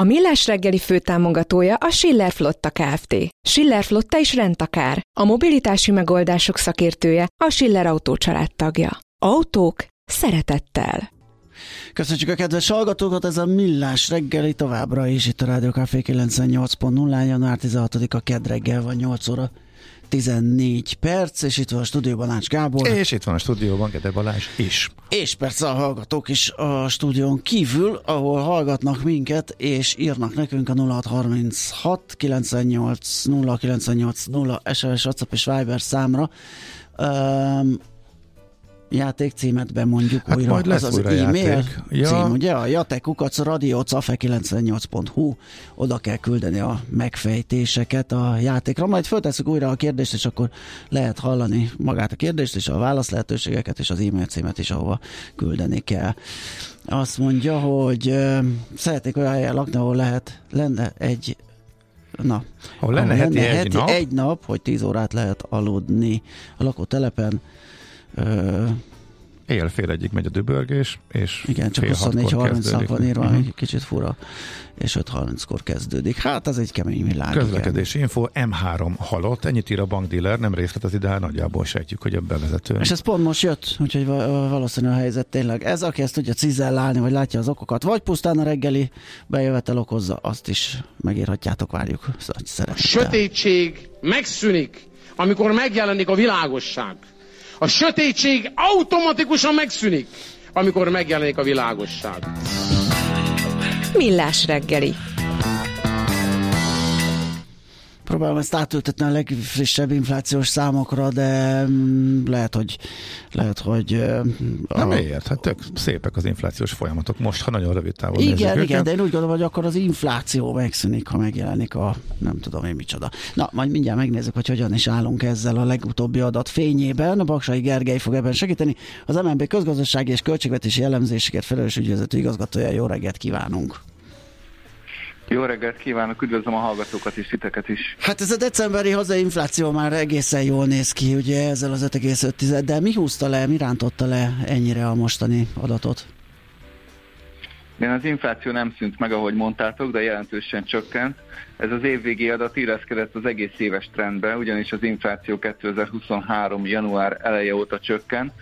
A Millás reggeli főtámogatója a Schiller Flotta Kft. Schiller Flotta is rendtakár. A mobilitási megoldások szakértője a Schiller Autó tagja. Autók szeretettel. Köszönjük a kedves hallgatókat, ez a Millás reggeli továbbra is itt a Rádió Café 98.0, január 16-a kedd reggel van 8 óra 14 perc, és itt van a stúdióban Ács Gábor. És itt van a stúdióban Gede Balázs is. És persze a hallgatók is a stúdión kívül, ahol hallgatnak minket, és írnak nekünk a 0636 98 098 0 SMS, WhatsApp és Viber számra. Um, játék címet bemondjuk hát újra. Majd lesz az újra az e-mail ja. cím, ugye? A jatekukac radio98.hu oda kell küldeni a megfejtéseket a játékra. Majd föltesszük újra a kérdést, és akkor lehet hallani magát a kérdést, és a válasz lehetőségeket, és az e-mail címet is, ahova küldeni kell. Azt mondja, hogy uh, szeretnék olyan helyen lakni, ahol lehet, lenne egy na, ahol lenne, ahol heti, lenne heti egy, nap. egy nap, hogy 10 órát lehet aludni a lakótelepen, Éjjel fél egyik megy a dübörgés, és Igen, csak 24-30-nak van írva, uh-huh. egy kicsit fura, és 5-30-kor kezdődik. Hát az egy kemény világ. Közlekedési igen. info, M3 halott, ennyit ír a bankdíler, nem részlet az ide, hát nagyjából sejtjük, hogy a bevezető. És ez pont most jött, úgyhogy valószínűleg a helyzet tényleg ez, aki ezt tudja cizellálni, vagy látja az okokat, vagy pusztán a reggeli bejövetel okozza, azt is megírhatjátok, várjuk. A sötétség megszűnik, amikor megjelenik a világosság. A sötétség automatikusan megszűnik, amikor megjelenik a világosság. Millás reggeli próbálom ezt átültetni a legfrissebb inflációs számokra, de mm, lehet, hogy lehet, hogy a... Nem miért? Hát tök szépek az inflációs folyamatok most, ha nagyon rövid távon Igen, igen, őket. de én úgy gondolom, hogy akkor az infláció megszűnik, ha megjelenik a nem tudom én micsoda. Na, majd mindjárt megnézzük, hogy hogyan is állunk ezzel a legutóbbi adat fényében. A Baksai Gergely fog ebben segíteni. Az MNB közgazdasági és költségvetési jellemzéseket felelős ügyvezető igazgatója. Jó reggelt kívánunk! Jó reggelt kívánok, üdvözlöm a hallgatókat és titeket is. Hát ez a decemberi hazai infláció már egészen jól néz ki, ugye ezzel az 5,5, de mi húzta le, mi rántotta le ennyire a mostani adatot? Igen, az infláció nem szűnt meg, ahogy mondtátok, de jelentősen csökkent. Ez az évvégi adat illeszkedett az egész éves trendbe, ugyanis az infláció 2023. január eleje óta csökken,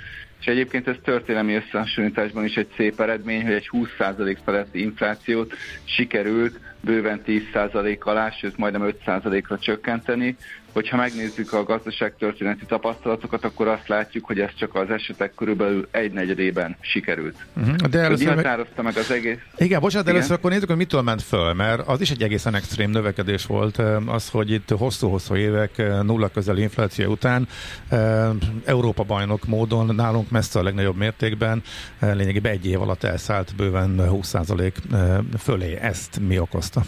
és egyébként ez történelmi összehasonlításban is egy szép eredmény, hogy egy 20% feletti inflációt sikerült bőven 10% alá, sőt majdnem 5%-ra csökkenteni. Hogyha megnézzük a gazdaságtörténeti tapasztalatokat, akkor azt látjuk, hogy ez csak az esetek körülbelül egy negyedében sikerült. Uh-huh. De először meg... meg az egész... Igen, bocsánat, de először akkor nézzük, hogy mitől ment föl, mert az is egy egészen extrém növekedés volt, az, hogy itt hosszú-hosszú évek nulla közel infláció után Európa bajnok módon nálunk messze a legnagyobb mértékben lényegében egy év alatt elszállt bőven 20% fölé. Ezt mi okozta?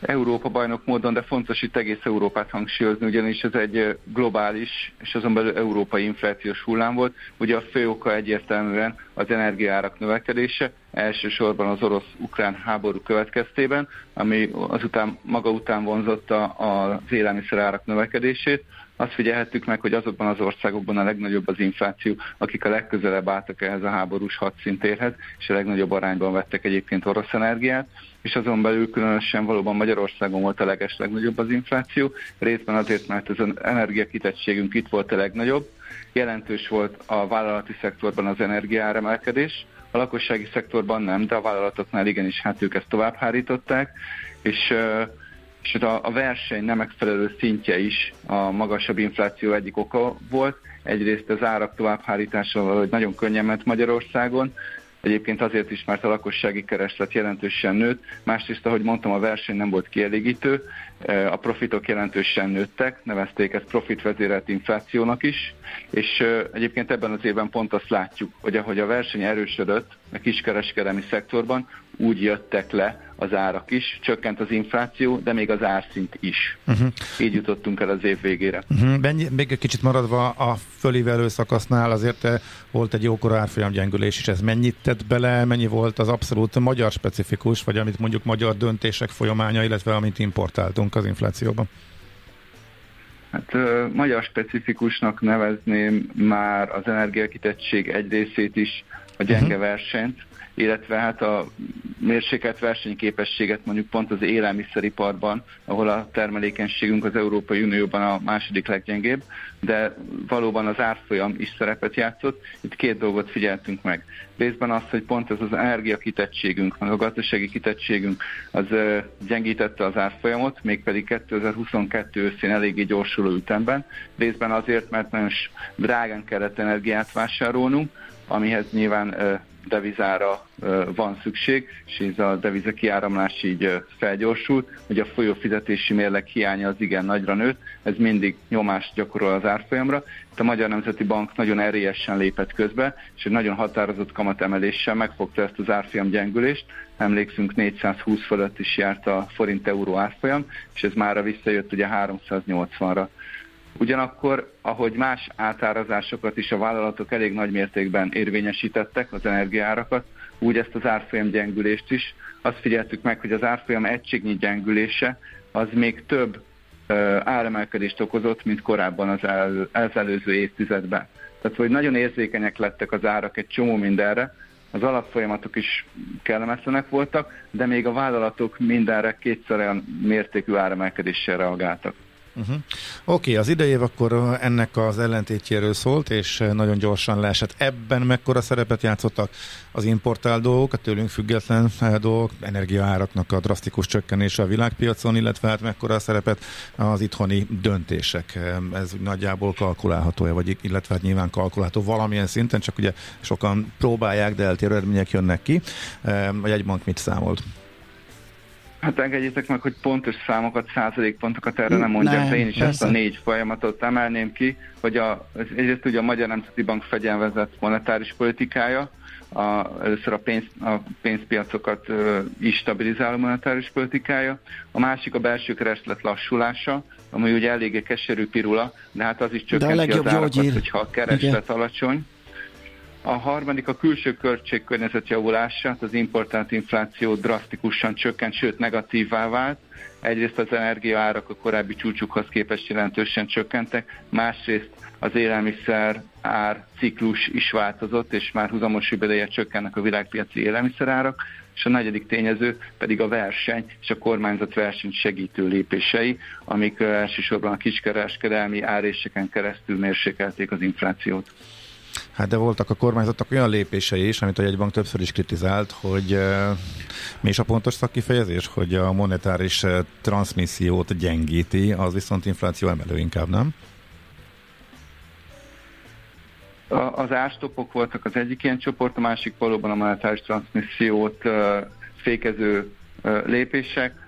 Európa bajnok módon, de fontos itt egész Európát hangsúlyozni, ugyanis ez egy globális és azon belül európai inflációs hullám volt. Ugye a fő oka egyértelműen az energiárak növekedése, elsősorban az orosz-ukrán háború következtében, ami azután maga után vonzotta az élelmiszerárak növekedését, azt figyelhettük meg, hogy azokban az országokban a legnagyobb az infláció, akik a legközelebb álltak ehhez a háborús hadszintérhez, és a legnagyobb arányban vettek egyébként orosz energiát, és azon belül különösen valóban Magyarországon volt a leges legnagyobb az infláció, részben azért, mert az energiakitettségünk itt volt a legnagyobb, jelentős volt a vállalati szektorban az energiáremelkedés, a lakossági szektorban nem, de a vállalatoknál igenis hát ők ezt tovább hárították, és és a, a verseny nem megfelelő szintje is a magasabb infláció egyik oka volt. Egyrészt az árak továbbhárítása hogy nagyon könnyen ment Magyarországon, Egyébként azért is, mert a lakossági kereslet jelentősen nőtt, másrészt, ahogy mondtam, a verseny nem volt kielégítő, e, a profitok jelentősen nőttek, nevezték ezt profitvezérelt inflációnak is, és e, egyébként ebben az évben pont azt látjuk, hogy ahogy a verseny erősödött a kiskereskedelmi szektorban, úgy jöttek le az árak is, csökkent az infláció, de még az árszint is. Uh-huh. Így jutottunk el az év végére. Uh-huh. Mennyi, még egy kicsit maradva a fölívelő szakasznál, azért eh, volt egy jókora árfolyam gyengülés is. Ez mennyit tett bele, mennyi volt az abszolút magyar specifikus, vagy amit mondjuk magyar döntések folyamánya, illetve amit importáltunk az inflációban? Hát magyar specifikusnak nevezném már az energiakitettség egy részét is, a gyenge uh-huh. versenyt, illetve hát a mérsékelt versenyképességet mondjuk pont az élelmiszeriparban, ahol a termelékenységünk az Európai Unióban a második leggyengébb, de valóban az árfolyam is szerepet játszott. Itt két dolgot figyeltünk meg. Részben az, hogy pont ez az energiakitettségünk, meg a gazdasági kitettségünk az gyengítette az árfolyamot, mégpedig 2022 őszén eléggé gyorsuló ütemben. Részben azért, mert nagyon drágán kellett energiát vásárolnunk, amihez nyilván devizára van szükség, és ez a deviza kiáramlás így felgyorsult, hogy a folyófizetési mérleg hiánya az igen nagyra nőtt, ez mindig nyomást gyakorol az árfolyamra. Itt a Magyar Nemzeti Bank nagyon erélyesen lépett közbe, és egy nagyon határozott kamatemeléssel megfogta ezt az árfolyam gyengülést. Emlékszünk, 420 fölött is járt a forint-euró árfolyam, és ez már visszajött ugye 380-ra. Ugyanakkor, ahogy más átárazásokat is a vállalatok elég nagy mértékben érvényesítettek, az energiárakat, úgy ezt az árfolyam gyengülést is. Azt figyeltük meg, hogy az árfolyam egységnyi gyengülése az még több áremelkedést okozott, mint korábban az el, előző évtizedben. Tehát, hogy nagyon érzékenyek lettek az árak egy csomó mindenre, az alapfolyamatok is kellemetlenek voltak, de még a vállalatok mindenre kétszer olyan mértékű áremelkedéssel reagáltak. Uh-huh. Oké, okay, az idejév akkor ennek az ellentétjéről szólt, és nagyon gyorsan leesett. Ebben mekkora szerepet játszottak az importál dolgok, a tőlünk független dolgok, energiaáraknak a drasztikus csökkenése a világpiacon, illetve hát mekkora a szerepet az itthoni döntések. Ez nagyjából kalkulálható-e, vagy illetve hát nyilván kalkulálható valamilyen szinten, csak ugye sokan próbálják, de eltérő eredmények jönnek ki. Vagy egy bank mit számolt? Hát engedjétek meg, hogy pontos számokat, százalékpontokat erre nem mondjak, nem, de én is persze. ezt a négy folyamatot emelném ki, hogy a, egyrészt ugye a Magyar Nemzeti Bank fegyelmezett monetáris politikája, a, először a, pénz, a pénzpiacokat ö, is stabilizáló monetáris politikája, a másik a belső kereslet lassulása, ami ugye eléggé keserű pirula, de hát az is csökkenti az árakat, hogyha a kereslet Igen. alacsony. A harmadik a külső költségkörnyezet javulása, hát az importált infláció drasztikusan csökkent, sőt negatívvá vált. Egyrészt az energiaárak a korábbi csúcsukhoz képest jelentősen csökkentek, másrészt az élelmiszer ár ciklus is változott, és már huzamos ideje csökkennek a világpiaci élelmiszerárak, és a negyedik tényező pedig a verseny és a kormányzat verseny segítő lépései, amik elsősorban a kiskereskedelmi áréseken keresztül mérsékelték az inflációt. Hát de voltak a kormányzatok olyan lépései is, amit a jegybank többször is kritizált, hogy uh, mi is a pontos szakkifejezés, hogy a monetáris uh, transmissziót gyengíti, az viszont infláció emelő inkább, nem? Az árstopok voltak az egyik ilyen csoport, a másik valóban a monetáris transmissziót fékező lépések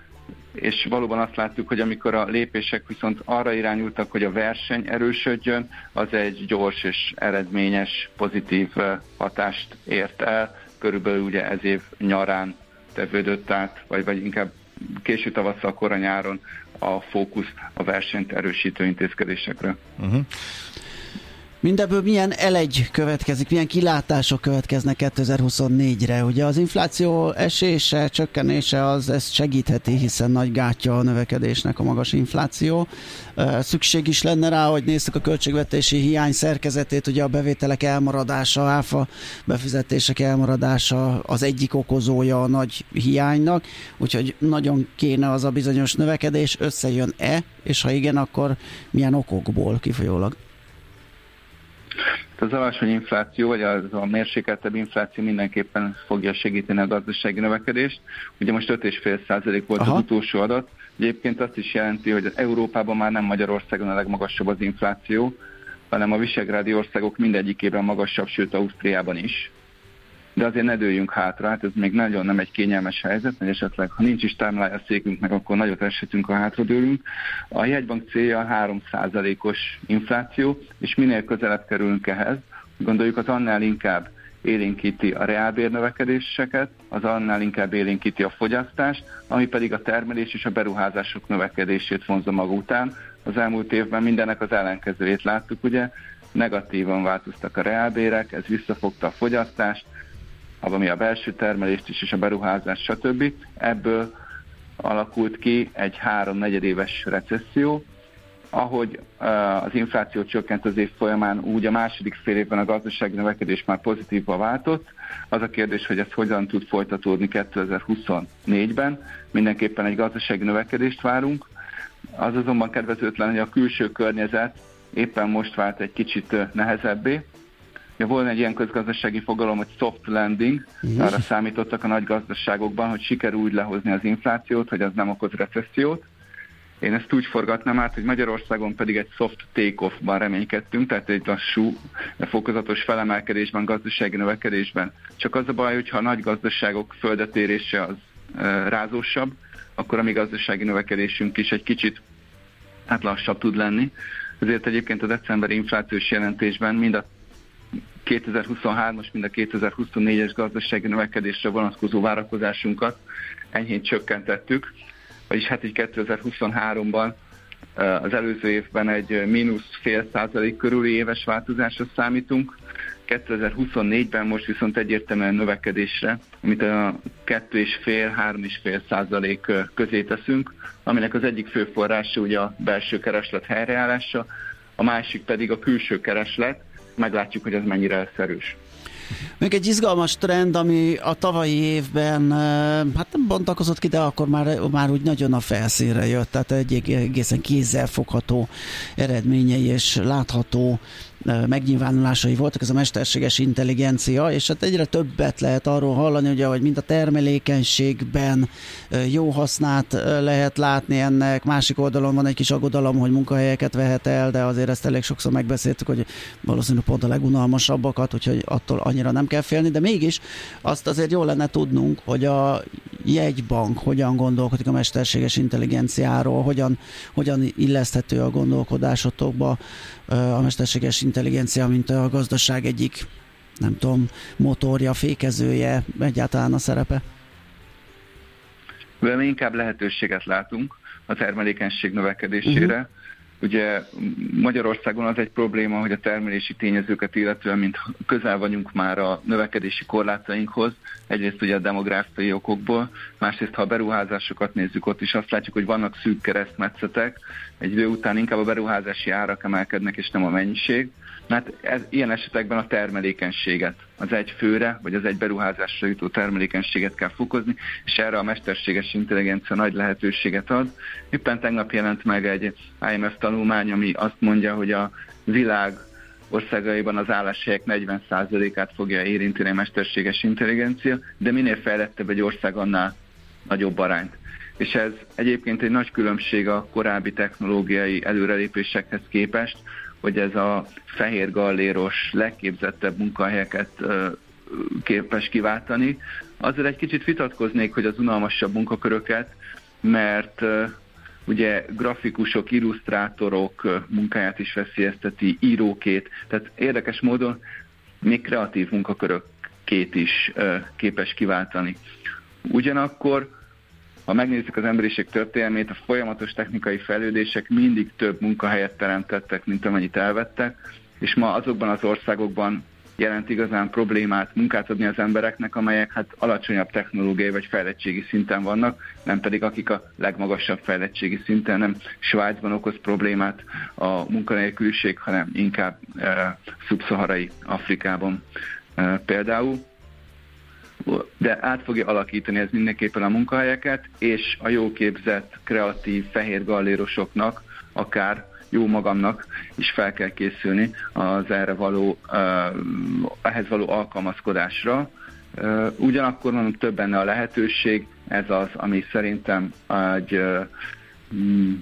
és valóban azt láttuk, hogy amikor a lépések viszont arra irányultak, hogy a verseny erősödjön, az egy gyors és eredményes, pozitív hatást ért el. Körülbelül ugye ez év nyarán tevődött át, vagy, vagy inkább késő tavasszal, kora nyáron a fókusz a versenyt erősítő intézkedésekre. Uh-huh. Mindebből milyen elegy következik, milyen kilátások következnek 2024-re? Ugye az infláció esése, csökkenése az ezt segítheti, hiszen nagy gátja a növekedésnek a magas infláció. Szükség is lenne rá, hogy nézzük a költségvetési hiány szerkezetét, ugye a bevételek elmaradása, áfa befizetések elmaradása az egyik okozója a nagy hiánynak, úgyhogy nagyon kéne az a bizonyos növekedés, összejön-e, és ha igen, akkor milyen okokból kifolyólag? Az alacsony infláció, vagy az a mérsékeltebb infláció mindenképpen fogja segíteni a gazdasági növekedést. Ugye most 5,5% volt Aha. az utolsó adat. Egyébként azt is jelenti, hogy Európában már nem Magyarországon a legmagasabb az infláció, hanem a visegrádi országok mindegyikében magasabb, sőt Ausztriában is de azért ne dőljünk hátra, hát ez még nagyon nem egy kényelmes helyzet, mert esetleg ha nincs is támlája a székünknek, akkor nagyot esetünk, ha hátradőlünk. A jegybank célja 3%-os infláció, és minél közelebb kerülünk ehhez, gondoljuk az annál inkább élénkíti a reálbér növekedéseket, az annál inkább élénkíti a fogyasztást, ami pedig a termelés és a beruházások növekedését vonza maga után. Az elmúlt évben mindennek az ellenkezőjét láttuk, ugye, negatívan változtak a reálbérek, ez visszafogta a fogyasztást, ami a belső termelést is, és a beruházást, stb. Ebből alakult ki egy három negyedéves recesszió, ahogy az infláció csökkent az év folyamán, úgy a második fél évben a gazdasági növekedés már pozitívba váltott. Az a kérdés, hogy ez hogyan tud folytatódni 2024-ben. Mindenképpen egy gazdasági növekedést várunk. Az azonban kedvezőtlen, hogy a külső környezet éppen most vált egy kicsit nehezebbé. Ja, volna egy ilyen közgazdasági fogalom, hogy soft landing, uh-huh. arra számítottak a nagy gazdaságokban, hogy sikerül úgy lehozni az inflációt, hogy az nem okoz recessziót. Én ezt úgy forgatnám át, hogy Magyarországon pedig egy soft take-off-ban reménykedtünk, tehát egy lassú, fokozatos felemelkedésben, gazdasági növekedésben. Csak az a baj, hogyha a nagy gazdaságok földetérése az e, rázósabb, akkor a mi gazdasági növekedésünk is egy kicsit hát lassabb tud lenni. Ezért egyébként a decemberi inflációs jelentésben mind a 2023-as, mind a 2024-es gazdasági növekedésre vonatkozó várakozásunkat enyhén csökkentettük, vagyis hát így 2023-ban az előző évben egy mínusz fél százalék körüli éves változásra számítunk, 2024-ben most viszont egyértelműen növekedésre, amit a 2,5-3,5 százalék közé teszünk, aminek az egyik fő forrása ugye a belső kereslet helyreállása, a másik pedig a külső kereslet, meglátjuk, hogy ez mennyire elszerűs. Még egy izgalmas trend, ami a tavalyi évben hát nem bontakozott ki, de akkor már, már úgy nagyon a felszínre jött, tehát egy egészen kézzelfogható eredményei és látható megnyilvánulásai voltak, ez a mesterséges intelligencia, és hát egyre többet lehet arról hallani, ugye, hogy mind a termelékenységben jó hasznát lehet látni ennek, másik oldalon van egy kis aggodalom, hogy munkahelyeket vehet el, de azért ezt elég sokszor megbeszéltük, hogy valószínűleg pont a legunalmasabbakat, úgyhogy attól annyira nem kell félni, de mégis azt azért jó lenne tudnunk, hogy a jegybank hogyan gondolkodik a mesterséges intelligenciáról, hogyan, hogyan illeszthető a gondolkodásotokba a mesterséges intelligencia, mint a gazdaság egyik, nem tudom, motorja, fékezője, egyáltalán a szerepe? Mi inkább lehetőséget látunk a termelékenység növekedésére. Uh-huh. Ugye Magyarországon az egy probléma, hogy a termelési tényezőket illetően, mint közel vagyunk már a növekedési korlátainkhoz, egyrészt ugye a demográfiai okokból, másrészt ha a beruházásokat nézzük, ott is azt látjuk, hogy vannak szűk keresztmetszetek, egy idő után inkább a beruházási árak emelkednek, és nem a mennyiség. Mert ez, ilyen esetekben a termelékenységet, az egy főre, vagy az egy beruházásra jutó termelékenységet kell fokozni, és erre a mesterséges intelligencia nagy lehetőséget ad. Éppen tegnap jelent meg egy IMF tanulmány, ami azt mondja, hogy a világ országaiban az álláshelyek 40%-át fogja érinteni a mesterséges intelligencia, de minél fejlettebb egy ország, annál nagyobb arányt. És ez egyébként egy nagy különbség a korábbi technológiai előrelépésekhez képest, hogy ez a fehér galléros, legképzettebb munkahelyeket képes kiváltani. Azért egy kicsit vitatkoznék, hogy az unalmasabb munkaköröket, mert ugye grafikusok, illusztrátorok munkáját is veszélyezteti, írókét, tehát érdekes módon még kreatív munkakörökét is képes kiváltani. Ugyanakkor ha megnézzük az emberiség történelmét, a folyamatos technikai fejlődések mindig több munkahelyet teremtettek, mint amennyit elvettek, és ma azokban az országokban jelent igazán problémát munkát adni az embereknek, amelyek hát alacsonyabb technológiai vagy fejlettségi szinten vannak, nem pedig akik a legmagasabb fejlettségi szinten, nem Svájcban okoz problémát a munkanélküliség, hanem inkább e, szubszaharai Afrikában e, például de át fogja alakítani ez mindenképpen a munkahelyeket, és a jó képzett, kreatív, fehér gallérosoknak, akár jó magamnak is fel kell készülni az erre való, ehhez való alkalmazkodásra. Ugyanakkor mondom, több benne a lehetőség, ez az, ami szerintem egy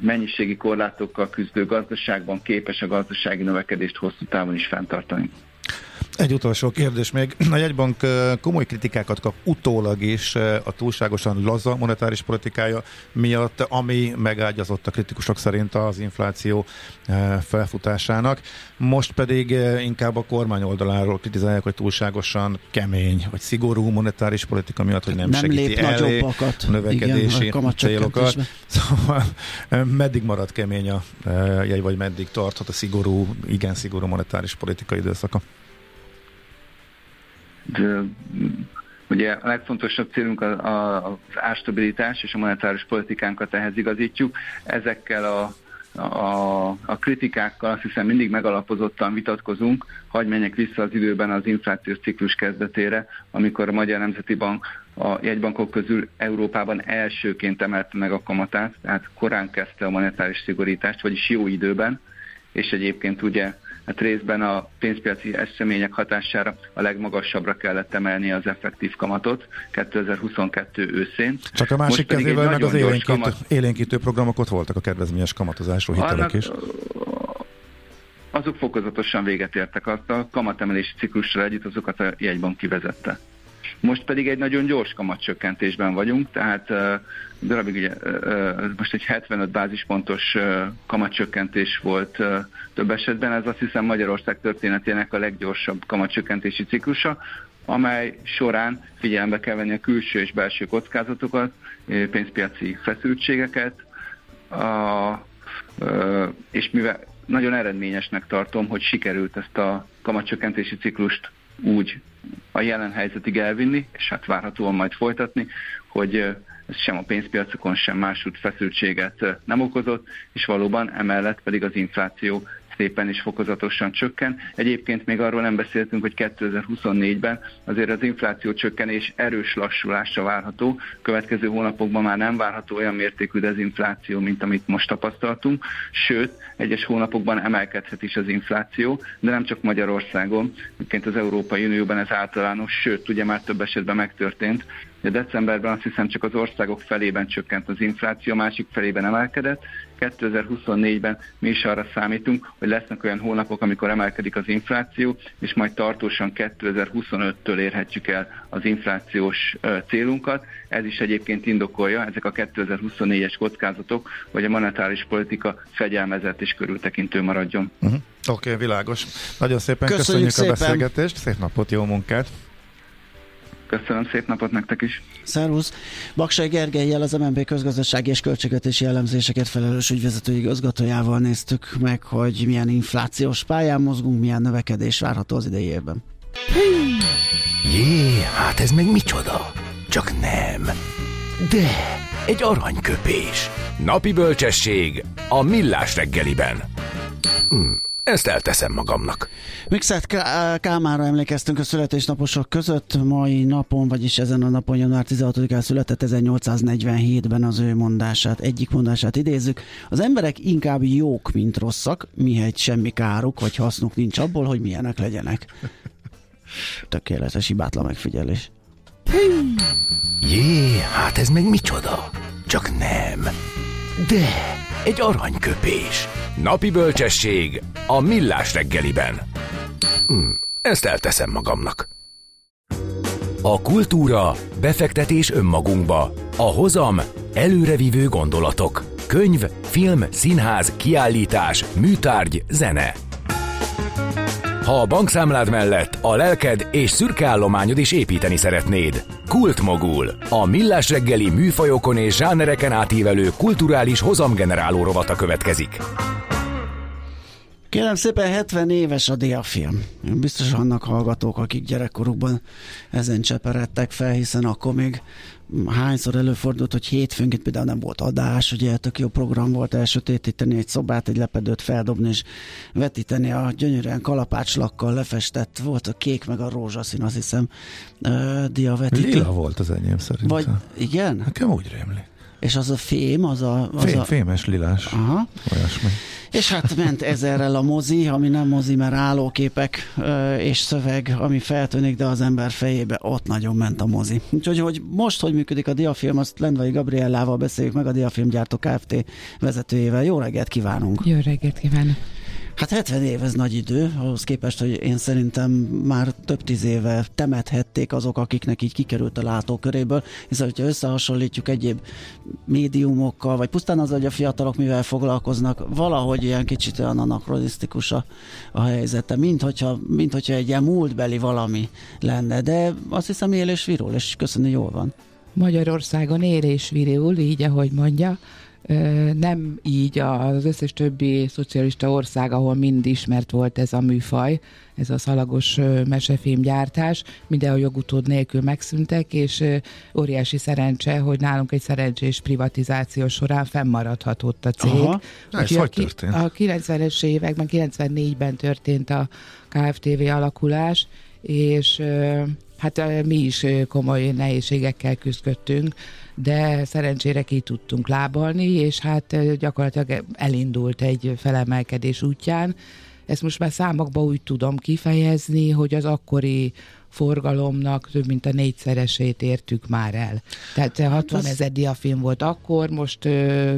mennyiségi korlátokkal küzdő gazdaságban képes a gazdasági növekedést hosszú távon is fenntartani. Egy utolsó kérdés még. A jegybank komoly kritikákat kap utólag is a túlságosan laza monetáris politikája miatt, ami megágyazott a kritikusok szerint az infláció felfutásának. Most pedig inkább a kormány oldaláról kritizálják, hogy túlságosan kemény, vagy szigorú monetáris politika miatt, hogy nem, nem segíti elé növekedési Igen, célokat. Szóval meddig marad kemény a jegy, vagy meddig tarthat a szigorú, igen szigorú monetáris politika időszaka? De, ugye a legfontosabb célunk az, az árstabilitás és a monetáris politikánkat ehhez igazítjuk. Ezekkel a a, a kritikákkal azt hiszem mindig megalapozottan vitatkozunk, hagy menjek vissza az időben az inflációs ciklus kezdetére, amikor a Magyar Nemzeti Bank a jegybankok közül Európában elsőként emelte meg a kamatát, tehát korán kezdte a monetáris szigorítást, vagyis jó időben, és egyébként ugye hát részben a pénzpiaci események hatására a legmagasabbra kellett emelni az effektív kamatot 2022 őszén. Csak a másik kezével meg az élénkítő, kamat... élénkítő programok ott voltak a kedvezményes kamatozásról, hitelek Annak, is. Azok fokozatosan véget értek, azt a kamatemelési ciklusra együtt azokat a jegybank kivezette. Most pedig egy nagyon gyors kamatcsökkentésben vagyunk, tehát darabig ugye, most egy 75 bázispontos kamatcsökkentés volt több esetben, ez azt hiszem Magyarország történetének a leggyorsabb kamatcsökkentési ciklusa, amely során figyelembe kell venni a külső és belső kockázatokat, pénzpiaci feszültségeket, a, és mivel nagyon eredményesnek tartom, hogy sikerült ezt a kamatcsökkentési ciklust úgy a jelen helyzetig elvinni, és hát várhatóan majd folytatni, hogy ez sem a pénzpiacokon, sem másút feszültséget nem okozott, és valóban emellett pedig az infláció szépen és fokozatosan csökken. Egyébként még arról nem beszéltünk, hogy 2024-ben azért az infláció csökkenés erős lassulásra várható. Következő hónapokban már nem várható olyan mértékű dezinfláció, mint amit most tapasztaltunk. Sőt, egyes hónapokban emelkedhet is az infláció, de nem csak Magyarországon, egyébként az Európai Unióban ez általános, sőt, ugye már több esetben megtörtént, de decemberben azt hiszem csak az országok felében csökkent az infláció, másik felében emelkedett. 2024-ben mi is arra számítunk, hogy lesznek olyan hónapok, amikor emelkedik az infláció, és majd tartósan 2025-től érhetjük el az inflációs célunkat. Ez is egyébként indokolja, ezek a 2024-es kockázatok, hogy a monetáris politika fegyelmezett és körültekintő maradjon. Uh-huh. Oké, okay, világos. Nagyon szépen köszönjük, köszönjük szépen. a beszélgetést, szép napot, jó munkát! Köszönöm, szép napot nektek is. Szervusz. Baksai Gergelyel az MNB közgazdasági és költségvetési elemzéseket felelős ügyvezető igazgatójával néztük meg, hogy milyen inflációs pályán mozgunk, milyen növekedés várható az idei évben. Jé, hát ez meg micsoda? Csak nem. De, egy aranyköpés. Napi bölcsesség a millás reggeliben. Hm, ezt elteszem magamnak. Mixet Kálmára emlékeztünk a születésnaposok között. Mai napon, vagyis ezen a napon, január 16-án született 1847-ben az ő mondását, egyik mondását idézzük. Az emberek inkább jók, mint rosszak, mihegy semmi káruk vagy hasznuk nincs abból, hogy milyenek legyenek. Tökéletes, hibátlan megfigyelés. Jé, hát ez meg micsoda? Csak nem. De, egy aranyköpés. Napi bölcsesség a millás reggeliben. Hm, ezt elteszem magamnak. A kultúra, befektetés önmagunkba. A hozam, előrevívő gondolatok. Könyv, film, színház, kiállítás, műtárgy, zene. Ha a bankszámlád mellett a lelked és szürke állományod is építeni szeretnéd. Kultmogul. A millás reggeli műfajokon és zsánereken átívelő kulturális hozamgeneráló rovata következik. Kérem szépen, 70 éves a diafilm. Biztos vannak hallgatók, akik gyerekkorukban ezen cseperedtek fel, hiszen akkor még hányszor előfordult, hogy hétfőnként például nem volt adás, ugye tök jó program volt elsötétíteni egy szobát, egy lepedőt feldobni és vetíteni a gyönyörűen kalapácslakkal lefestett, volt a kék meg a rózsaszín, azt hiszem, uh, diavetítő. Lila volt az enyém szerintem. Vagy, igen? Nekem úgy rémlik. És az a fém, az a... Az Fém, a... Fémes lilás. Aha. Olyasmi. És hát ment ezerrel a mozi, ami nem mozi, mert állóképek és szöveg, ami feltűnik, de az ember fejébe ott nagyon ment a mozi. Úgyhogy hogy most hogy működik a diafilm, azt Lendvai Gabriellával beszéljük meg a Diafilmgyártó Kft. vezetőjével. Jó reggelt kívánunk! Jó reggelt kívánok! Hát 70 év ez nagy idő, ahhoz képest, hogy én szerintem már több tíz éve temethették azok, akiknek így kikerült a látóköréből, hiszen hogyha összehasonlítjuk egyéb médiumokkal, vagy pusztán az, hogy a fiatalok mivel foglalkoznak, valahogy ilyen kicsit olyan anakronisztikus a, a helyzete, mint hogyha, mint hogyha egy ilyen múltbeli valami lenne, de azt hiszem él és virul, és köszönni jól van. Magyarországon él és virul, így ahogy mondja, nem így az összes többi szocialista ország, ahol mind ismert volt ez a műfaj, ez a szalagos mesefilmgyártás, mindenhol jogutód nélkül megszűntek, és óriási szerencse, hogy nálunk egy szerencsés privatizáció során fennmaradhatott a cég. Aha, ez hogy történt? A 90-es években, 94-ben történt a KFTV alakulás, és hát mi is komoly nehézségekkel küzdöttünk, de szerencsére ki tudtunk lábalni, és hát gyakorlatilag elindult egy felemelkedés útján. Ezt most már számokba úgy tudom kifejezni, hogy az akkori forgalomnak több mint a négyszeresét értük már el. Tehát 60 hát ezer diafilm volt akkor, most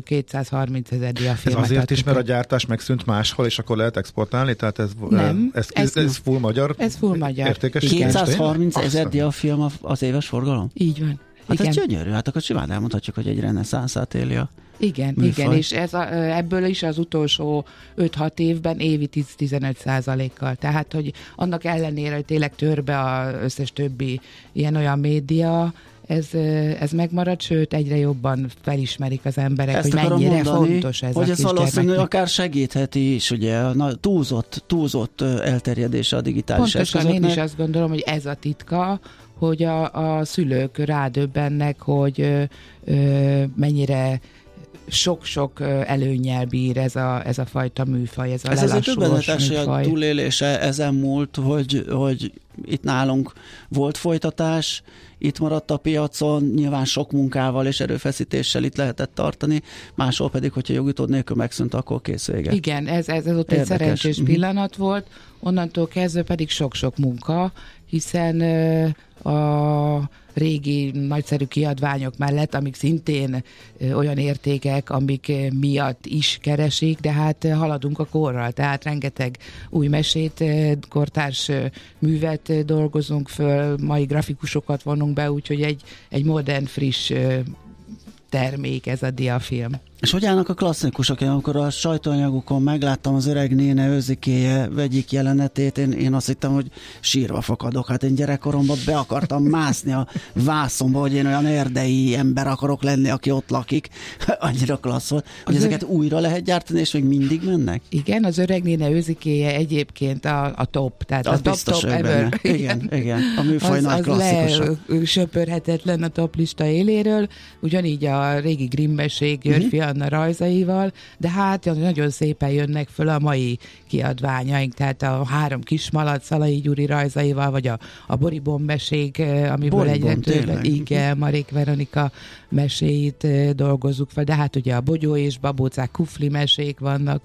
230 ezer diafilm. Ez azért is, mert a gyártás megszűnt máshol, és akkor lehet exportálni? Tehát ez, Nem, ez, ez, ez full magyar? Ez full magyar. Értékes 230 ezer diafilm az éves forgalom? Így van. Hát igen. ez gyönyörű, hát akkor simán elmondhatjuk, hogy egy reneszánszát éli a igen, műfaj. igen, és ez a, ebből is az utolsó 5-6 évben évi 10-15 százalékkal. Tehát, hogy annak ellenére, hogy tényleg törbe az összes többi ilyen-olyan média, ez, ez megmarad, sőt egyre jobban felismerik az emberek, Ezt hogy mennyire mondani, fontos ez hogy a ez valószínű akár segítheti is, ugye, a túlzott, túlzott elterjedése a digitális Pontosan eszközöknek. én is azt gondolom, hogy ez a titka, hogy a, a szülők rádöbbennek, hogy ö, ö, mennyire sok-sok előnyel bír ez a, ez a fajta műfaj, ez a Ez azért többenetes, hogy a túlélése ezen múlt, hogy, hogy itt nálunk volt folytatás, itt maradt a piacon, nyilván sok munkával és erőfeszítéssel itt lehetett tartani, máshol pedig, hogyha jogitód nélkül megszűnt, akkor kész vége. Igen, ez, ez, ez ott Érdekes. egy szerencsés mm-hmm. pillanat volt, onnantól kezdve pedig sok-sok munka, hiszen a régi nagyszerű kiadványok mellett, amik szintén olyan értékek, amik miatt is keresik, de hát haladunk a korral, tehát rengeteg új mesét, kortárs művet dolgozunk föl, mai grafikusokat vonunk be, úgyhogy egy, egy modern, friss termék ez a diafilm. És hogy állnak a klasszikusok? Én amikor a sajtóanyagokon megláttam az öreg néne őzikéje vegyik jelenetét, én, én azt hittem, hogy sírva fakadok. Hát én gyerekkoromban be akartam mászni a vászomba, hogy én olyan erdei ember akarok lenni, aki ott lakik. Annyira klassz volt. Hogy az ezeket újra lehet gyártani, és még mindig mennek? Igen, az öreg néne őzikéje egyébként a, a top. Tehát az a top, top ever. Igen, igen. A műfaj az, nagy az söpörhetetlen a top lista éléről. Ugyanígy a régi Grimmeség, György uh-huh Anna rajzaival, de hát nagyon szépen jönnek föl a mai kiadványaink, tehát a három kismalac Szalai Gyuri rajzaival, vagy a, a Boribon mesék, eh, amiből egyre több, igen, Marék Veronika meséit eh, dolgozunk fel, de hát ugye a Bogyó és Babócák kufli mesék vannak,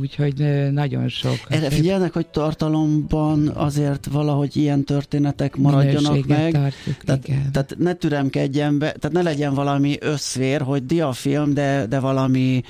úgyhogy nagyon sok. Erre figyelnek, hogy tartalomban azért valahogy ilyen történetek maradjanak meg. Tartjuk, tehát, igen. tehát ne türemkedjen be, tehát ne legyen valami összvér, hogy diafilm, de, de valami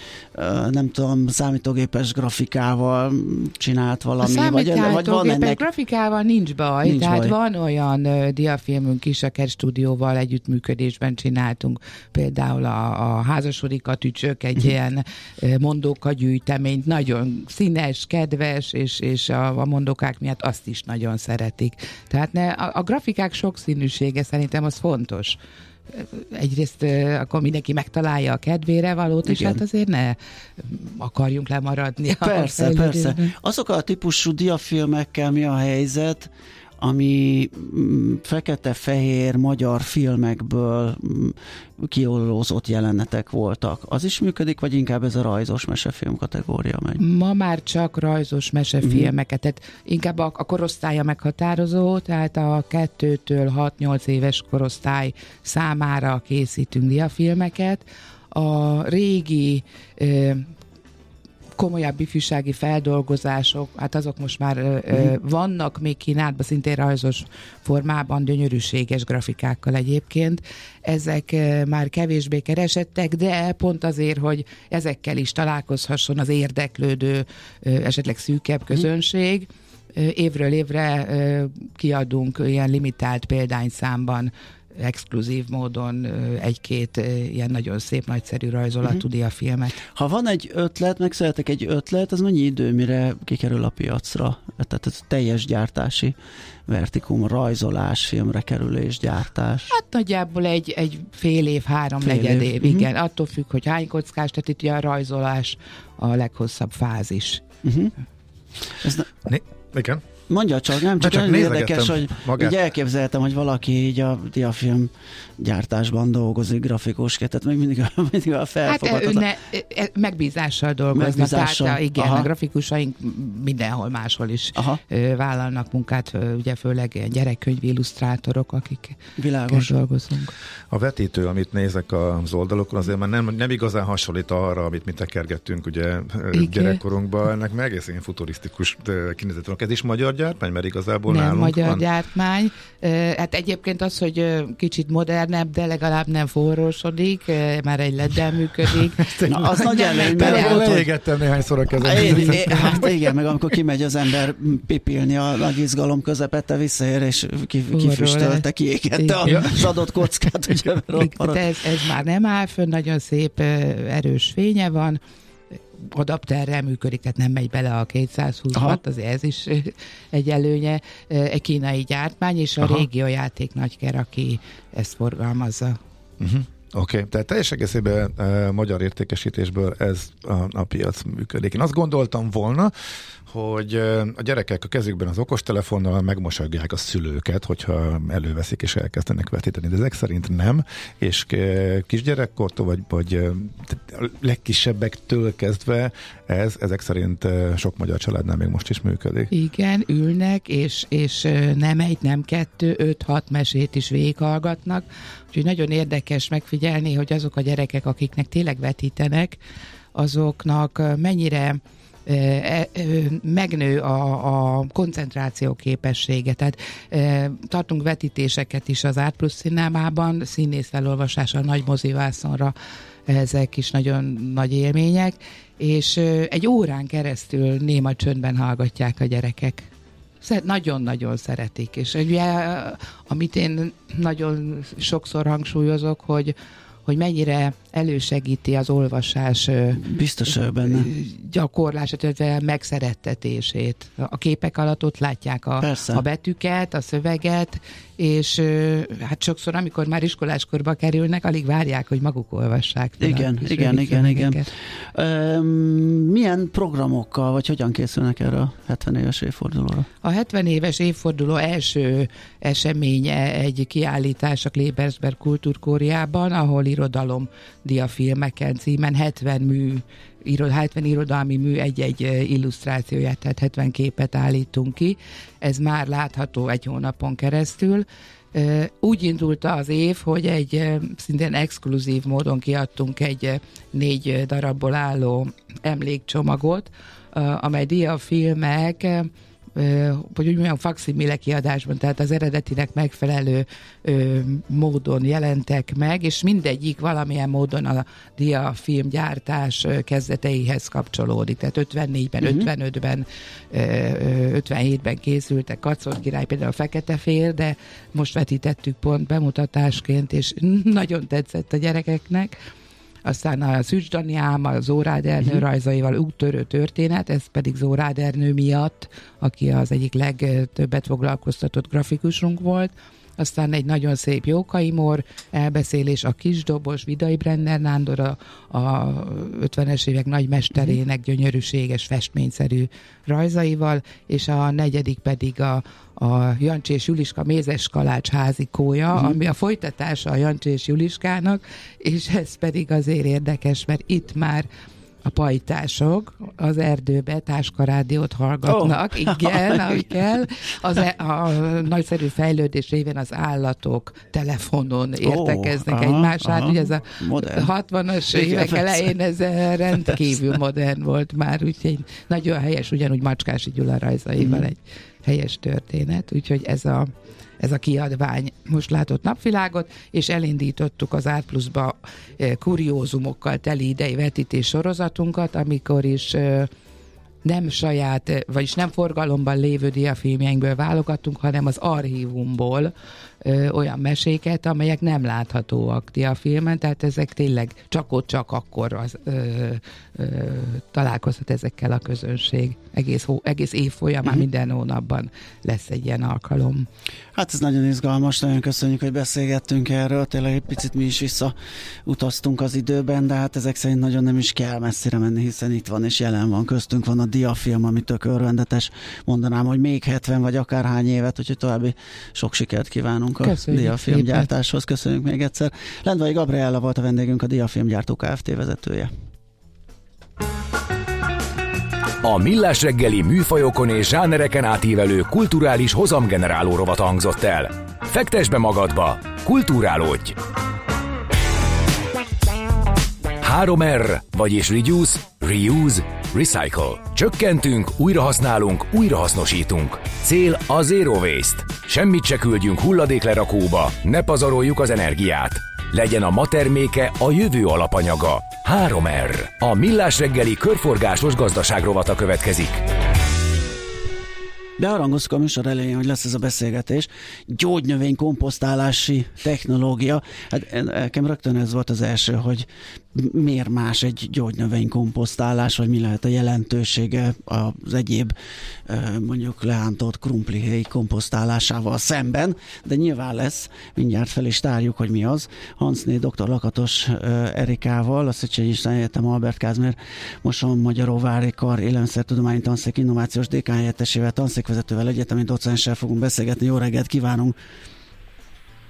nem tudom, számítógépes grafikával csinált valami. A vagy, vagy van ennek... grafikával nincs baj, nincs tehát baj. van olyan diafilmünk is, a Ker stúdióval együttműködésben csináltunk, például a, a házasodik a tücsök, egy mhm. ilyen uh, mondóka gyűjteményt, nagy nagyon színes, kedves, és, és a, a mondokák miatt azt is nagyon szeretik. Tehát ne, a, a grafikák sokszínűsége szerintem az fontos egyrészt akkor mindenki megtalálja a kedvére valót, Igen. és hát azért ne akarjunk lemaradni. Persze, persze. Azok a típusú diafilmekkel mi a helyzet, ami mm, fekete-fehér magyar filmekből mm, kiolózott jelenetek voltak. Az is működik, vagy inkább ez a rajzos mesefilm kategória megy? Ma már csak rajzos mesefilmeket, mm. tehát inkább a, a korosztálya meghatározó, tehát a 2-től 6-8 éves korosztály számára készítünk diafilmeket. A régi komolyabb ifjúsági feldolgozások, hát azok most már uh-huh. vannak még Kínátban, szintén rajzos formában, gyönyörűséges grafikákkal egyébként. Ezek már kevésbé keresettek, de pont azért, hogy ezekkel is találkozhasson az érdeklődő, esetleg szűkebb mhm. közönség, évről évre kiadunk ilyen limitált példányszámban exkluzív módon egy-két ilyen nagyon szép, nagyszerű rajzolatú uh-huh. filmet. Ha van egy ötlet, meg szeretek egy ötlet, az mennyi idő, mire kikerül a piacra? Tehát ez teljes gyártási vertikum, rajzolás, filmre kerülés, gyártás. Hát nagyjából egy, egy fél év, három fél negyed év, év. Uh-huh. igen. Attól függ, hogy hány kockás, tehát itt ugye a rajzolás a leghosszabb fázis. Uh-huh. Ez ne... Igen. Mondja csak, nem csak, csak érdekes, hogy magát. így elképzeltem, hogy valaki így a diafilm gyártásban dolgozik, grafikusként, tehát még mindig, mindig a felfogadható. Hát ne, megbízással dolgoznak, megbízással. tehát igen, Aha. a grafikusaink mindenhol máshol is Aha. vállalnak munkát, ugye főleg gyerekkönyv illusztrátorok, akik Világos. dolgozunk. A vetítő, amit nézek az oldalokon, azért már nem, nem igazán hasonlít arra, amit mi tekergettünk ugye igen. gyerekkorunkban, ennek meg egészen futurisztikus kinézetek. Ez is magyar gyártmány, mert igazából nem nálunk magyar van. gyártmány. Hát egyébként az, hogy kicsit modernebb, de legalább nem forrósodik, már egy leddel működik. Na, az nagy előny, mert leégettem néhányszor a kezem. Hát igen, meg amikor kimegy az ember pipilni a nagy izgalom közepette, visszaér, és kifüstölte, kiégette az adott kockát. Ugye, ez, ez már nem áll fönn, nagyon szép erős fénye van, adapterrel működik, tehát nem megy bele a 220 watt, az ez is egy előnye. Egy kínai gyártmány, és a Aha. régió játék nagyker, aki ezt forgalmazza. Uh-huh. Oké, okay. tehát teljes egészében e, magyar értékesítésből ez a, a piac működik. Én azt gondoltam volna, hogy a gyerekek a kezükben az okostelefonnal megmosagják a szülőket, hogyha előveszik és elkezdenek vetíteni, de ezek szerint nem, és kisgyerekkortól, vagy, vagy a legkisebbektől kezdve ez ezek szerint sok magyar családnál még most is működik. Igen, ülnek, és, és nem egy, nem kettő, öt-hat mesét is végighallgatnak, úgyhogy nagyon érdekes megfigyelni, hogy azok a gyerekek, akiknek tényleg vetítenek, azoknak mennyire megnő a, a koncentráció képessége. Tehát tartunk vetítéseket is az Art Plus Cinemában, színész felolvasása nagy mozivászonra, ezek is nagyon nagy élmények, és egy órán keresztül néma csöndben hallgatják a gyerekek nagyon-nagyon szeretik, és ugye, amit én nagyon sokszor hangsúlyozok, hogy hogy mennyire elősegíti az olvasás Biztos benne. gyakorlását, illetve megszerettetését. A képek alatt ott látják a, a betűket, a szöveget, és hát sokszor, amikor már iskoláskorba kerülnek, alig várják, hogy maguk olvassák. Igen, igen, igen, igen. Um, milyen programokkal, vagy hogyan készülnek erre a 70 éves évfordulóra? A 70 éves évforduló első eseménye egy kiállítás a Klebersberg kultúrkóriában, ahol irodalom diafilmeken címen 70 mű 70 irodalmi mű egy-egy illusztrációját, tehát 70 képet állítunk ki. Ez már látható egy hónapon keresztül. Úgy indult az év, hogy egy szintén exkluzív módon kiadtunk egy négy darabból álló emlékcsomagot, amely diafilmek hogy úgy mondjam, faximile kiadásban, tehát az eredetinek megfelelő módon jelentek meg, és mindegyik valamilyen módon a diafilm gyártás kezdeteihez kapcsolódik. Tehát 54-ben, uh-huh. 55-ben, 57-ben készültek Kacor király, például a Fekete Fér, de most vetítettük pont bemutatásként, és nagyon tetszett a gyerekeknek aztán a Szűcs Daniám, a Zórád Ernő uh-huh. rajzaival úttörő történet, ez pedig Zórád Ernő miatt, aki az egyik legtöbbet foglalkoztatott grafikusunk volt, aztán egy nagyon szép Jókaimor elbeszélés, a Kisdobos, Vidai Brenner Nándor, a, a 50-es évek nagy mesterének gyönyörűséges, festményszerű rajzaival, és a negyedik pedig a, a Jancsi és Juliska mézes kalács házikója, uh-huh. ami a folytatása a Jancsi és Juliskának, és ez pedig azért érdekes, mert itt már a pajtások az erdőbe táskarádiót hallgatnak, oh. igen, ahogy kell. Az, e- a nagyszerű fejlődés révén az állatok telefonon értekeznek oh, egymás. Hát ugye ez a modern. 60-as évek elején ez rendkívül modern volt már, úgyhogy nagyon helyes, ugyanúgy Macskási Gyula rajzaival mm. egy helyes történet, úgyhogy ez a ez a kiadvány most látott napvilágot, és elindítottuk az Art Plus-ba eh, kuriózumokkal teli idei vetítés sorozatunkat, amikor is eh, nem saját, eh, vagyis nem forgalomban lévő diafilmjeinkből válogattunk, hanem az archívumból ö, olyan meséket, amelyek nem láthatóak diafilmen, tehát ezek tényleg csak ott, csak akkor az, ö, ö, találkozhat ezekkel a közönség. Egész, hó, egész év folyamán uh-huh. minden hónapban lesz egy ilyen alkalom. Hát ez nagyon izgalmas, nagyon köszönjük, hogy beszélgettünk erről, tényleg egy picit mi is visszautaztunk az időben, de hát ezek szerint nagyon nem is kell messzire menni, hiszen itt van és jelen van, köztünk van a diafilm, ami tök örvendetes, mondanám, hogy még 70 vagy akárhány évet, úgyhogy további sok sikert kívánunk a diafilmgyártáshoz. Köszönjük még egyszer. Lendvai Gabriella volt a vendégünk, a Diafilmgyártó Kft. vezetője. A Millás reggeli műfajokon és zsánereken átívelő kulturális hozamgeneráló rovat hangzott el. Fektes be magadba, kulturálódj! 3R, vagyis Reduce, Reuse, Recycle. Csökkentünk, újrahasználunk, újrahasznosítunk. Cél a Zero Waste. Semmit se küldjünk hulladéklerakóba, ne pazaroljuk az energiát. Legyen a ma terméke a jövő alapanyaga. 3R. A Millás reggeli körforgásos gazdaságrovata következik. Beharangoztuk a műsor elején, hogy lesz ez a beszélgetés. Gyógynövény komposztálási technológia. Hát nekem rögtön ez volt az első, hogy miért más egy gyógynövény komposztálás, vagy mi lehet a jelentősége az egyéb mondjuk leántott krumplihéj komposztálásával szemben, de nyilván lesz, mindjárt fel is tárjuk, hogy mi az. Hansné dr. Lakatos Erikával, a Széchenyi István Egyetem Albert Kázmér Moson Magyaróvári Kar Élelmiszertudományi Tanszék Innovációs DK helyettesével, tanszékvezetővel, egyetemi docenssel fogunk beszélgetni. Jó reggelt kívánunk!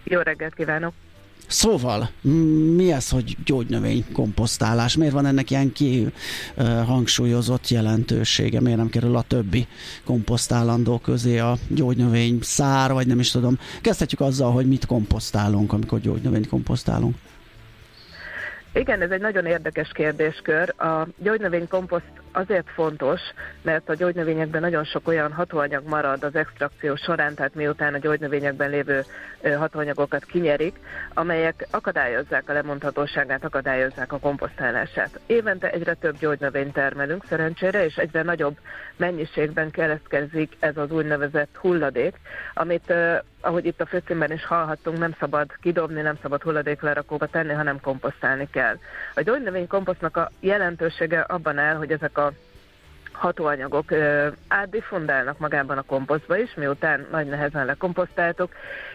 Jó reggelt kívánok! Szóval, mi ez, hogy gyógynövény komposztálás? Miért van ennek ilyen ki hangsúlyozott jelentősége? Miért nem kerül a többi komposztálandó közé a gyógynövény szár, vagy nem is tudom. Kezdhetjük azzal, hogy mit komposztálunk, amikor gyógynövényt komposztálunk. Igen, ez egy nagyon érdekes kérdéskör. A gyógynövénykomposzt azért fontos, mert a gyógynövényekben nagyon sok olyan hatóanyag marad az extrakció során, tehát miután a gyógynövényekben lévő hatóanyagokat kinyerik, amelyek akadályozzák a lemondhatóságát, akadályozzák a komposztálását. Évente egyre több gyógynövényt termelünk szerencsére, és egyre nagyobb mennyiségben keletkezik ez az úgynevezett hulladék, amit ahogy itt a főcímben is hallhattunk, nem szabad kidobni, nem szabad hulladéklerakóba tenni, hanem komposztálni kell. A gyógynövény komposztnak a jelentősége abban áll, hogy ezek a hatóanyagok ö, átdifundálnak magában a komposztba is, miután nagy nehezen lekomposztáltuk,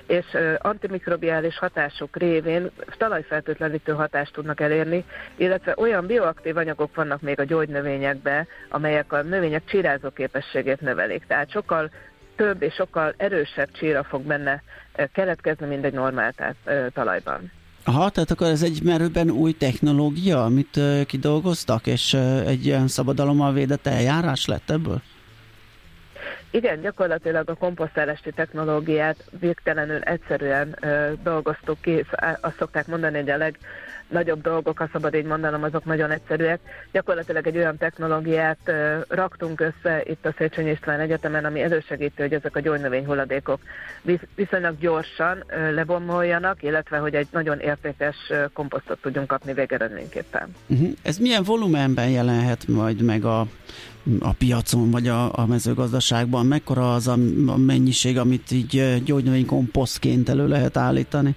és antimikrobiális hatásuk révén talajfertőtlenítő hatást tudnak elérni, illetve olyan bioaktív anyagok vannak még a gyógynövényekben, amelyek a növények csírázó képességét növelik. Tehát sokkal több és sokkal erősebb csíra fog benne keletkezni, mint egy normál talajban. Aha, tehát akkor ez egy merőben új technológia, amit uh, kidolgoztak, és egy ilyen szabadalommal védett eljárás lett ebből? Igen, gyakorlatilag a komposztálási technológiát végtelenül egyszerűen uh, dolgoztuk ki, azt szokták mondani, hogy a leg nagyobb dolgok, ha szabad így mondanom, azok nagyon egyszerűek. Gyakorlatilag egy olyan technológiát raktunk össze itt a Széchenyi István Egyetemen, ami elősegíti, hogy ezek a gyógynövény hulladékok visz- viszonylag gyorsan lebomoljanak, illetve hogy egy nagyon értékes komposztot tudjunk kapni végeredményképpen. Uh-huh. Ez milyen volumenben jelenhet majd meg a a piacon, vagy a, a mezőgazdaságban? Mekkora az a, a mennyiség, amit így gyógynövénykomposztként elő lehet állítani?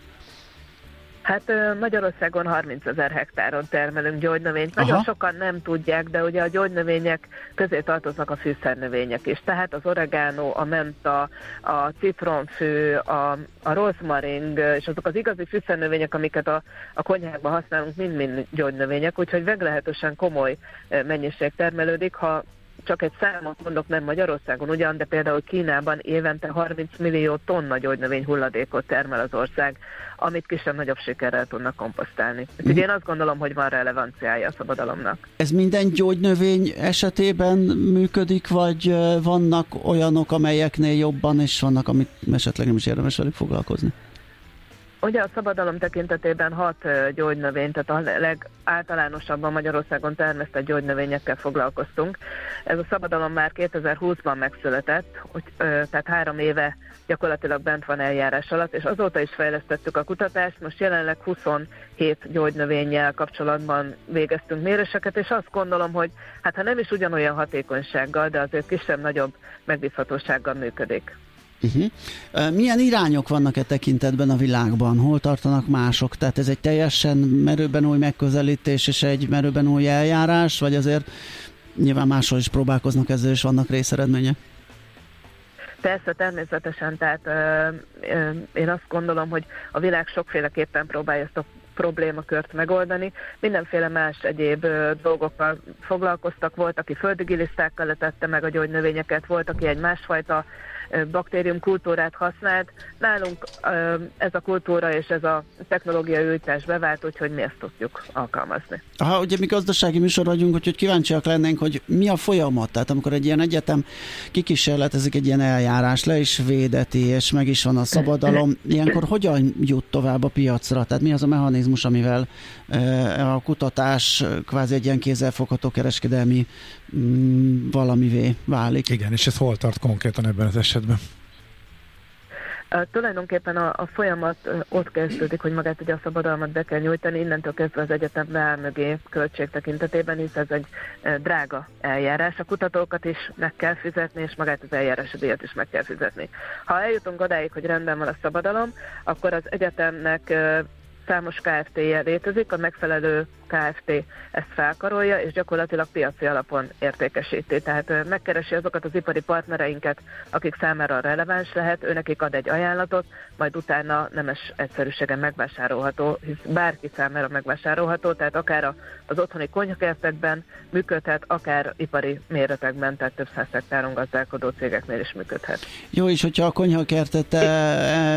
Hát Magyarországon 30 ezer hektáron termelünk gyógynövényt. Nagyon Aha. sokan nem tudják, de ugye a gyógynövények közé tartoznak a fűszernövények is. Tehát az oregano, a menta, a citronfű, a, a rozmaring, és azok az igazi fűszernövények, amiket a, a konyhákban használunk, mind-mind gyógynövények, úgyhogy meglehetősen komoly mennyiség termelődik. Ha csak egy számot mondok, nem Magyarországon ugyan, de például Kínában évente 30 millió tonna gyógynövény hulladékot termel az ország, amit kisebb-nagyobb sikerrel tudnak komposztálni. Úgyhogy én azt gondolom, hogy van relevanciája a szabadalomnak. Ez minden gyógynövény esetében működik, vagy vannak olyanok, amelyeknél jobban, és vannak, amit esetleg nem is érdemes velük foglalkozni? Ugye a szabadalom tekintetében hat gyógynövény, tehát a legáltalánosabban Magyarországon termesztett gyógynövényekkel foglalkoztunk. Ez a szabadalom már 2020-ban megszületett, hogy, tehát három éve gyakorlatilag bent van eljárás alatt, és azóta is fejlesztettük a kutatást. Most jelenleg 27 gyógynövényel kapcsolatban végeztünk méréseket, és azt gondolom, hogy hát ha nem is ugyanolyan hatékonysággal, de azért kisebb-nagyobb megbízhatósággal működik. Uh-huh. Milyen irányok vannak e tekintetben a világban? Hol tartanak mások? Tehát ez egy teljesen merőben új megközelítés és egy merőben új eljárás, vagy azért nyilván máshol is próbálkoznak ezzel, és vannak részeredmények? Persze, természetesen, tehát ö, ö, én azt gondolom, hogy a világ sokféleképpen próbálja ezt a problémakört megoldani. Mindenféle más egyéb ö, dolgokkal foglalkoztak, volt, aki földigilisztákkal letette meg a gyógynövényeket, volt, aki egy másfajta baktérium kultúrát használt. Nálunk ez a kultúra és ez a technológiai újítás bevált, úgyhogy mi ezt tudjuk alkalmazni. Ha ugye mi gazdasági műsor vagyunk, úgyhogy kíváncsiak lennénk, hogy mi a folyamat. Tehát amikor egy ilyen egyetem kikísérletezik egy ilyen eljárás, le is védeti, és meg is van a szabadalom, ilyenkor hogyan jut tovább a piacra? Tehát mi az a mechanizmus, amivel a kutatás kvázi egy ilyen kézzelfogható kereskedelmi valamivé válik? Igen, és ez hol tart konkrétan ebben az esetben? tulajdonképpen a, a folyamat ott kezdődik, hogy magát ugye a szabadalmat be kell nyújtani, innentől kezdve az egyetem beáll mögé költség tekintetében, hisz ez egy drága eljárás. A kutatókat is meg kell fizetni, és magát az eljárási díjat is meg kell fizetni. Ha eljutunk odáig, hogy rendben van a szabadalom, akkor az egyetemnek számos KFT-je létezik, a megfelelő KFT ezt felkarolja, és gyakorlatilag piaci alapon értékesíti. Tehát megkeresi azokat az ipari partnereinket, akik számára releváns lehet, őnekik ad egy ajánlatot, majd utána nemes egyszerűségen megvásárolható, hisz bárki számára megvásárolható, tehát akár az otthoni konyhakertekben működhet, akár ipari méretekben, tehát több száz hektáron gazdálkodó cégeknél is működhet. Jó, és hogyha a konyhakertet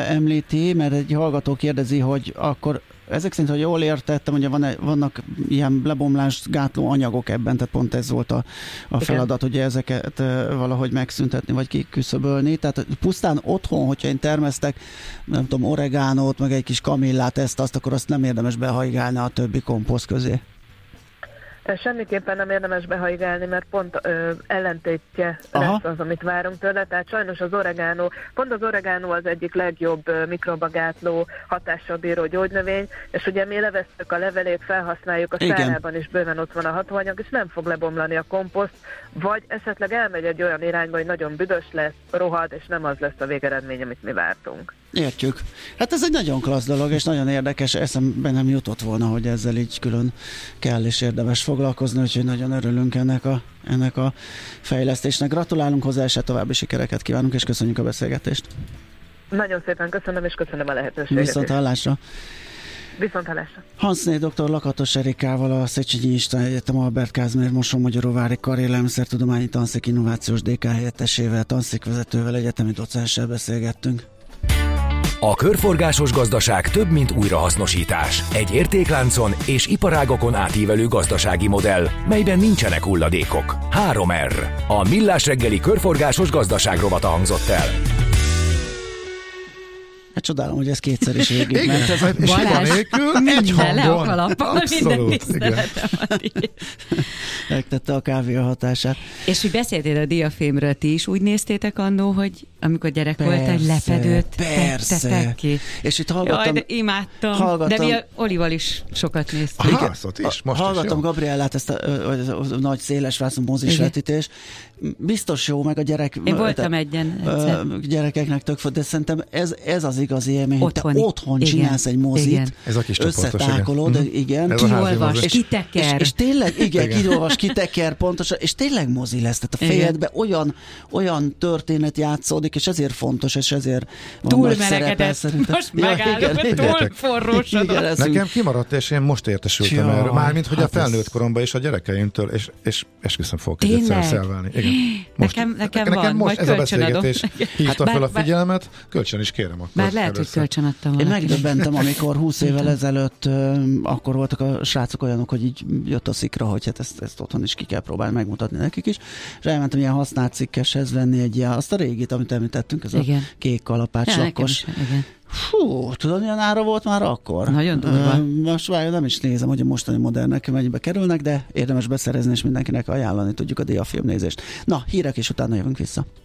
említi, mert egy hallgató kérdezi, hogy akkor ezek szerint, hogy jól értettem, ugye van, vannak ilyen lebomlást gátló anyagok ebben, tehát pont ez volt a, a feladat, hogy ezeket valahogy megszüntetni, vagy kiküszöbölni. Tehát pusztán otthon, hogyha én termesztek, nem tudom, oregánót, meg egy kis kamillát, ezt, azt, akkor azt nem érdemes behajgálni a többi komposzt közé. Semmiképpen nem érdemes behaigálni, mert pont ö, ellentétje Aha. lesz az, amit várunk tőle. Tehát sajnos az oregánó, pont az oregánó az egyik legjobb ö, mikrobagátló hatással bíró gyógynövény, és ugye mi levesztük a levelét, felhasználjuk a szárában is bőven ott van a hatóanyag, és nem fog lebomlani a komposzt, vagy esetleg elmegy egy olyan irányba, hogy nagyon büdös lesz, rohad, és nem az lesz a végeredmény, amit mi vártunk. Értjük. Hát ez egy nagyon klassz dolog, és nagyon érdekes. Eszembe nem jutott volna, hogy ezzel így külön kell és érdemes foglalkozni, úgyhogy nagyon örülünk ennek a, ennek a fejlesztésnek. Gratulálunk hozzá, és további sikereket kívánunk, és köszönjük a beszélgetést. Nagyon szépen köszönöm, és köszönöm a lehetőséget. Viszont hallásra. Viszont hallásra. Hansné dr. Lakatos Erikával a Széchenyi István Egyetem Albert Kázmér Moson-Magyaróvári Karélelmiszertudományi Tanszék Innovációs DK helyettesével, tanszékvezetővel, egyetemi docenssel beszélgettünk. A körforgásos gazdaság több, mint újrahasznosítás. Egy értékláncon és iparágokon átívelő gazdasági modell, melyben nincsenek hulladékok. 3R. A Millás reggeli körforgásos gazdaság rovata hangzott el. Hát csodálom, hogy ez kétszer is végig ment. Ez egy Balázs, nélkül egy hangon. Le a Abszolút, Megtette a kávé a hatását. És hogy beszéltél a diafémről, ti is úgy néztétek annó, hogy amikor gyerek persze, volt, egy lepedőt persze. ki. És itt hallgattam... Jaj, de imádtam. Hallgattam, de mi a Olival is sokat néztük. Aha, is, most hallgattam is Gabriellát, ezt a, a, a, a nagy széles vászon mozis vetítés. Biztos jó, meg a gyerek... Én voltam egyen egyszer. Gyerekeknek tök de szerintem ez, ez az igazi élmény, hogy te otthon igen, csinálsz egy mozit, igen. Ez a kis összetákolod, igen. igen. Ez kiolvas, kiteker. És, és tényleg, igen, kiolvas, kiteker, pontosan, és tényleg mozi lesz, tehát a fejedbe olyan, olyan történet játszódik, és ezért fontos, és ezért van túl nagy szerepe, Most megállok, ja, igen, túl forrósodott. Nekem kimaradt, és én most értesültem erről. Mármint, hogy hát a felnőtt koromban is a gyerekeimtől, és, és esküszöm fogok egyszer szelválni. Igen. Most, nekem, nekem, nekem van, most ez a beszélgetés hívta hát, fel a figyelmet, kölcsön is kérem. Akkor lehet, hogy kölcsön adtam Én megdöbbentem, amikor 20 évvel ezelőtt akkor voltak a srácok olyanok, hogy így jött a szikra, hogy hát ezt, ezt otthon is ki kell próbálni megmutatni nekik is. És elmentem ilyen használt cikkeshez venni egy ilyen, azt a régit, amit említettünk, ez igen. a kék kalapács ja, lakos. Igen. Fú, tudod, milyen ára volt már akkor? Nagyon durva. Most várj, nem is nézem, hogy a mostani modernek mennyibe kerülnek, de érdemes beszerezni, és mindenkinek ajánlani tudjuk a diafilm nézést. Na, hírek, és utána jövünk vissza.